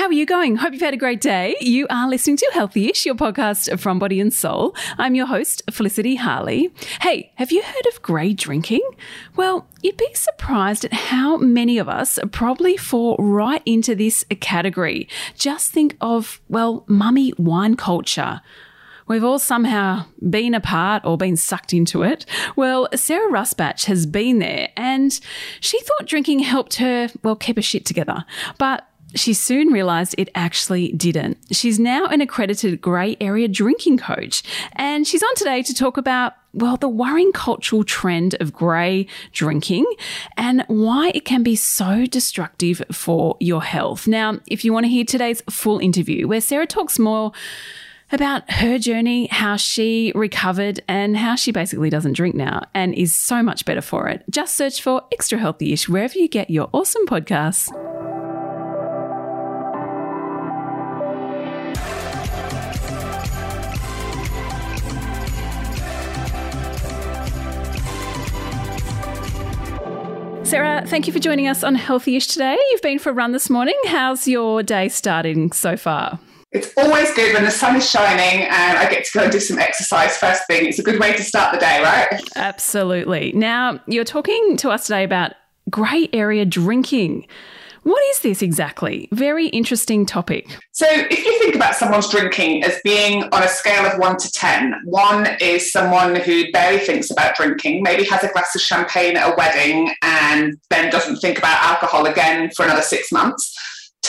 How are you going? Hope you've had a great day. You are listening to Healthyish, your podcast from Body and Soul. I'm your host, Felicity Harley. Hey, have you heard of grey drinking? Well, you'd be surprised at how many of us probably fall right into this category. Just think of, well, mummy wine culture. We've all somehow been a part or been sucked into it. Well, Sarah Rusbatch has been there and she thought drinking helped her, well, keep her shit together. But she soon realised it actually didn't. She's now an accredited grey area drinking coach, and she's on today to talk about, well, the worrying cultural trend of grey drinking and why it can be so destructive for your health. Now, if you want to hear today's full interview, where Sarah talks more about her journey, how she recovered, and how she basically doesn't drink now and is so much better for it. Just search for Extra Healthyish wherever you get your awesome podcasts. Sarah, thank you for joining us on Healthyish today. You've been for a run this morning. How's your day starting so far? It's always good when the sun is shining and I get to go and do some exercise first thing. It's a good way to start the day, right? Absolutely. Now, you're talking to us today about grey area drinking. What is this exactly? Very interesting topic. So, if you think about someone's drinking as being on a scale of one to 10, one is someone who barely thinks about drinking, maybe has a glass of champagne at a wedding and then doesn't think about alcohol again for another six months.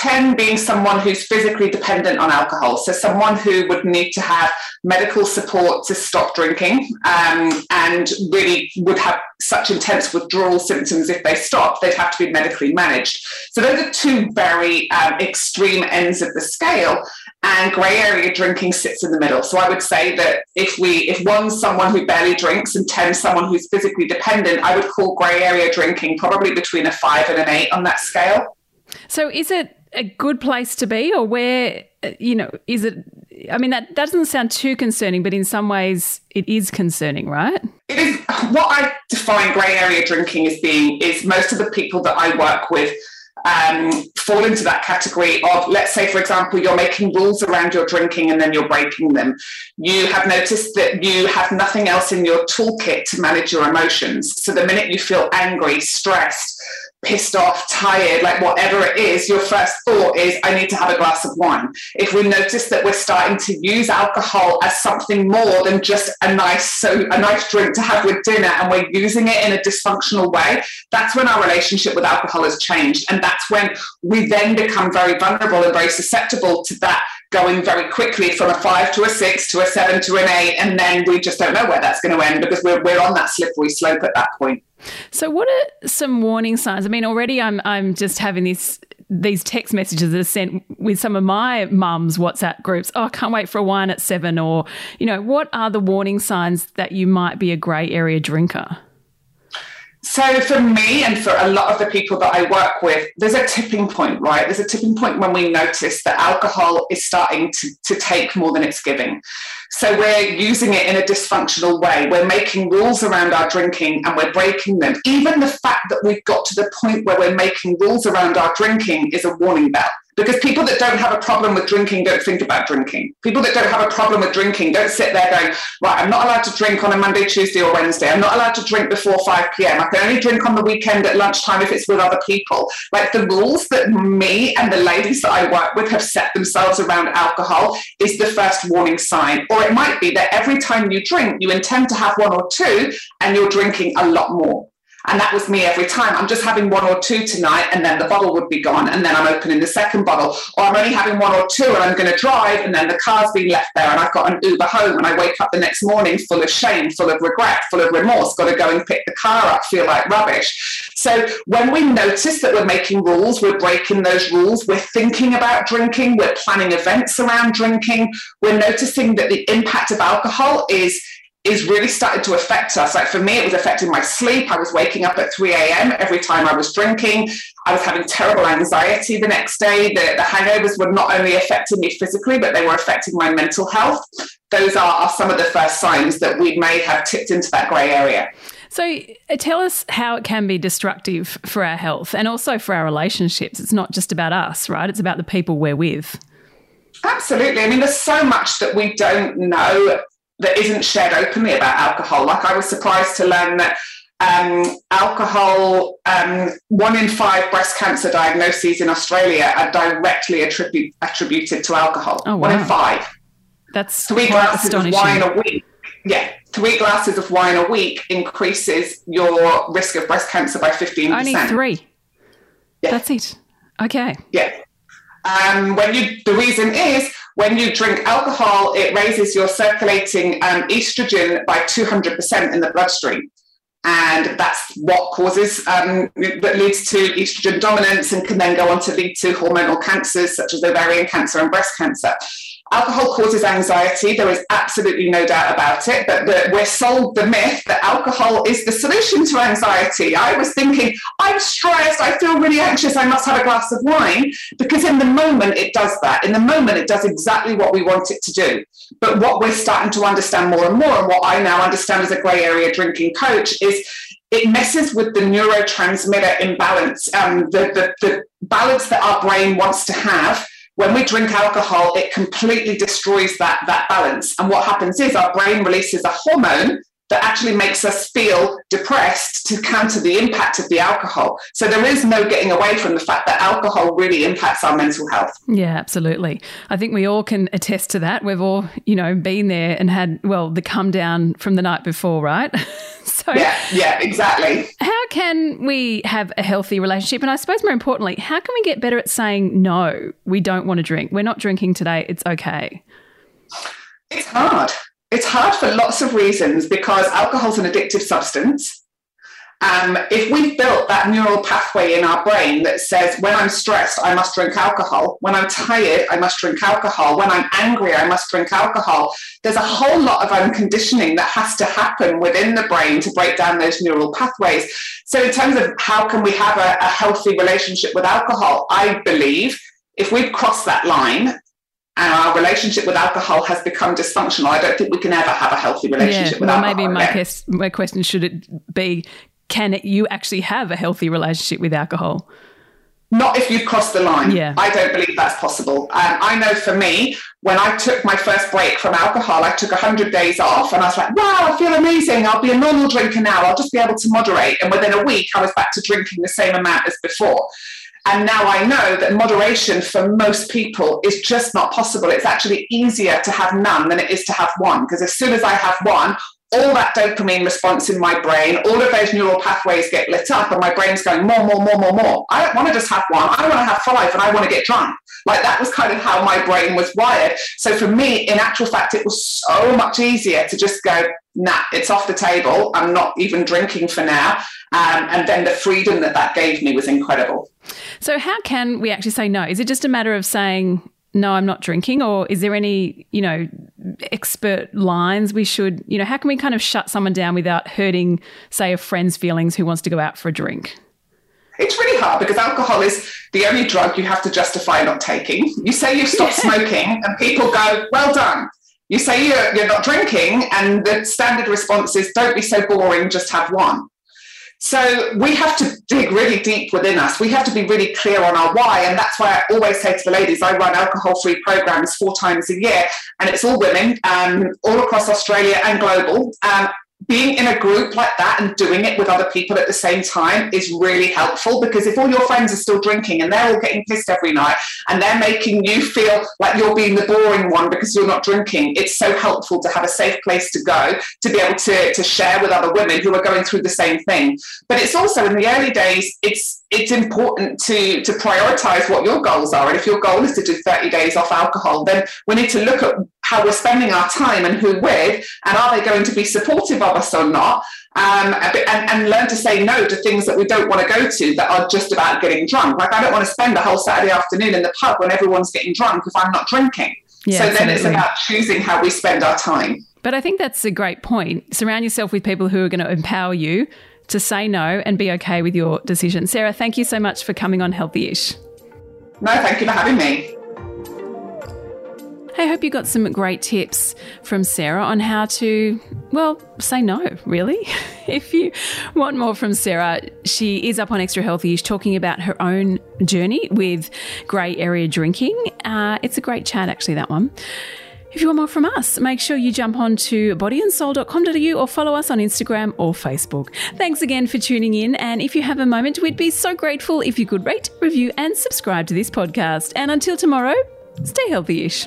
10 being someone who's physically dependent on alcohol. So, someone who would need to have medical support to stop drinking um, and really would have such intense withdrawal symptoms if they stopped, they'd have to be medically managed. So, those are two very um, extreme ends of the scale. And grey area drinking sits in the middle. So, I would say that if we, if one's someone who barely drinks and 10 someone who's physically dependent, I would call grey area drinking probably between a five and an eight on that scale. So, is it a good place to be or where you know is it i mean that, that doesn't sound too concerning but in some ways it is concerning right it is what i define grey area drinking as being is most of the people that i work with um, fall into that category of, let's say, for example, you're making rules around your drinking and then you're breaking them. You have noticed that you have nothing else in your toolkit to manage your emotions. So the minute you feel angry, stressed, pissed off, tired, like whatever it is, your first thought is, I need to have a glass of wine. If we notice that we're starting to use alcohol as something more than just a nice so a nice drink to have with dinner and we're using it in a dysfunctional way, that's when our relationship with alcohol has changed. And that's when we then become very vulnerable and very susceptible to that going very quickly from a five to a six to a seven to an eight. And then we just don't know where that's going to end because we're, we're on that slippery slope at that point. So, what are some warning signs? I mean, already I'm I'm just having this these text messages that are sent with some of my mum's WhatsApp groups. Oh, I can't wait for a wine at seven, or you know, what are the warning signs that you might be a grey area drinker? So, for me and for a lot of the people that I work with, there's a tipping point, right? There's a tipping point when we notice that alcohol is starting to, to take more than it's giving. So we're using it in a dysfunctional way. We're making rules around our drinking and we're breaking them. Even the fact that we've got to the point where we're making rules around our drinking is a warning bell. Because people that don't have a problem with drinking don't think about drinking. People that don't have a problem with drinking don't sit there going, right, I'm not allowed to drink on a Monday, Tuesday, or Wednesday. I'm not allowed to drink before 5 p.m. I can only drink on the weekend at lunchtime if it's with other people. Like the rules that me and the ladies that I work with have set themselves around alcohol is the first warning sign. Or it might be that every time you drink, you intend to have one or two and you're drinking a lot more. And that was me every time. I'm just having one or two tonight, and then the bottle would be gone, and then I'm opening the second bottle. Or I'm only having one or two, and I'm going to drive, and then the car's been left there, and I've got an Uber home, and I wake up the next morning full of shame, full of regret, full of remorse, got to go and pick the car up, feel like rubbish. So when we notice that we're making rules, we're breaking those rules, we're thinking about drinking, we're planning events around drinking, we're noticing that the impact of alcohol is is really started to affect us. Like for me, it was affecting my sleep. I was waking up at 3 a.m. every time I was drinking. I was having terrible anxiety the next day. The, the hangovers were not only affecting me physically, but they were affecting my mental health. Those are, are some of the first signs that we may have tipped into that grey area. So uh, tell us how it can be destructive for our health and also for our relationships. It's not just about us, right? It's about the people we're with. Absolutely. I mean, there's so much that we don't know that isn't shared openly about alcohol. Like I was surprised to learn that um, alcohol, um, one in five breast cancer diagnoses in Australia are directly attribute, attributed to alcohol. Oh, wow. One in five. That's three glasses of wine a week. Yeah, three glasses of wine a week increases your risk of breast cancer by 15%. Only three. Yeah. That's it. Okay. Yeah. Um, when you, the reason is when you drink alcohol, it raises your circulating um, estrogen by 200% in the bloodstream. And that's what causes, um, that leads to estrogen dominance and can then go on to lead to hormonal cancers such as ovarian cancer and breast cancer. Alcohol causes anxiety. There is absolutely no doubt about it. But the, we're sold the myth that alcohol is the solution to anxiety. I was thinking, I'm stressed. I feel really anxious. I must have a glass of wine. Because in the moment, it does that. In the moment, it does exactly what we want it to do. But what we're starting to understand more and more, and what I now understand as a grey area drinking coach, is it messes with the neurotransmitter imbalance, um, the, the, the balance that our brain wants to have when we drink alcohol, it completely destroys that, that balance. And what happens is our brain releases a hormone that actually makes us feel depressed to counter the impact of the alcohol. So there is no getting away from the fact that alcohol really impacts our mental health. Yeah, absolutely. I think we all can attest to that. We've all, you know, been there and had, well, the come down from the night before, right? so Yeah, yeah, exactly. How can we have a healthy relationship? And I suppose more importantly, how can we get better at saying no, we don't want to drink. We're not drinking today. It's okay. It's hard. It's hard for lots of reasons because alcohol is an addictive substance. Um, if we've built that neural pathway in our brain that says, when I'm stressed, I must drink alcohol. When I'm tired, I must drink alcohol. When I'm angry, I must drink alcohol. There's a whole lot of unconditioning that has to happen within the brain to break down those neural pathways. So, in terms of how can we have a, a healthy relationship with alcohol, I believe if we've crossed that line and our relationship with alcohol has become dysfunctional, I don't think we can ever have a healthy relationship yeah, with well, alcohol. Maybe my, quest, my question should it be can it, you actually have a healthy relationship with alcohol? Not if you've crossed the line. Yeah. I don't believe that's possible. Um, I know for me, when I took my first break from alcohol, I took 100 days off and I was like, wow, I feel amazing. I'll be a normal drinker now. I'll just be able to moderate. And within a week, I was back to drinking the same amount as before. And now I know that moderation for most people is just not possible. It's actually easier to have none than it is to have one. Because as soon as I have one, all that dopamine response in my brain, all of those neural pathways get lit up, and my brain's going more, more, more, more, more. I don't want to just have one. I want to have five, and I want to get drunk. Like that was kind of how my brain was wired. So for me, in actual fact, it was so much easier to just go, nah, it's off the table. I'm not even drinking for now. Um, and then the freedom that that gave me was incredible. So, how can we actually say no? Is it just a matter of saying, no, I'm not drinking? Or is there any, you know, expert lines we should, you know, how can we kind of shut someone down without hurting, say, a friend's feelings who wants to go out for a drink? It's really hard because alcohol is the only drug you have to justify not taking. You say you've stopped yeah. smoking, and people go, well done. You say you're, you're not drinking, and the standard response is, don't be so boring, just have one. So we have to dig really deep within us. We have to be really clear on our why. And that's why I always say to the ladies, I run alcohol free programs four times a year, and it's all women um, all across Australia and global. Um, being in a group like that and doing it with other people at the same time is really helpful because if all your friends are still drinking and they're all getting pissed every night and they're making you feel like you're being the boring one because you're not drinking, it's so helpful to have a safe place to go to be able to, to share with other women who are going through the same thing. But it's also in the early days, it's it's important to to prioritize what your goals are. And if your goal is to do 30 days off alcohol, then we need to look at how we're spending our time and who with, and are they going to be supportive of us or not? Um, and, and learn to say no to things that we don't want to go to that are just about getting drunk. Like I don't want to spend a whole Saturday afternoon in the pub when everyone's getting drunk if I'm not drinking. Yeah, so then it's about choosing how we spend our time. But I think that's a great point. Surround yourself with people who are going to empower you to say no and be okay with your decision. Sarah, thank you so much for coming on Healthyish. No, thank you for having me. I hope you got some great tips from Sarah on how to, well, say no, really. if you want more from Sarah, she is up on Extra Healthy She's talking about her own journey with grey area drinking. Uh, it's a great chat, actually, that one. If you want more from us, make sure you jump on to bodyandsoul.com.au or follow us on Instagram or Facebook. Thanks again for tuning in. And if you have a moment, we'd be so grateful if you could rate, review, and subscribe to this podcast. And until tomorrow, stay healthy ish.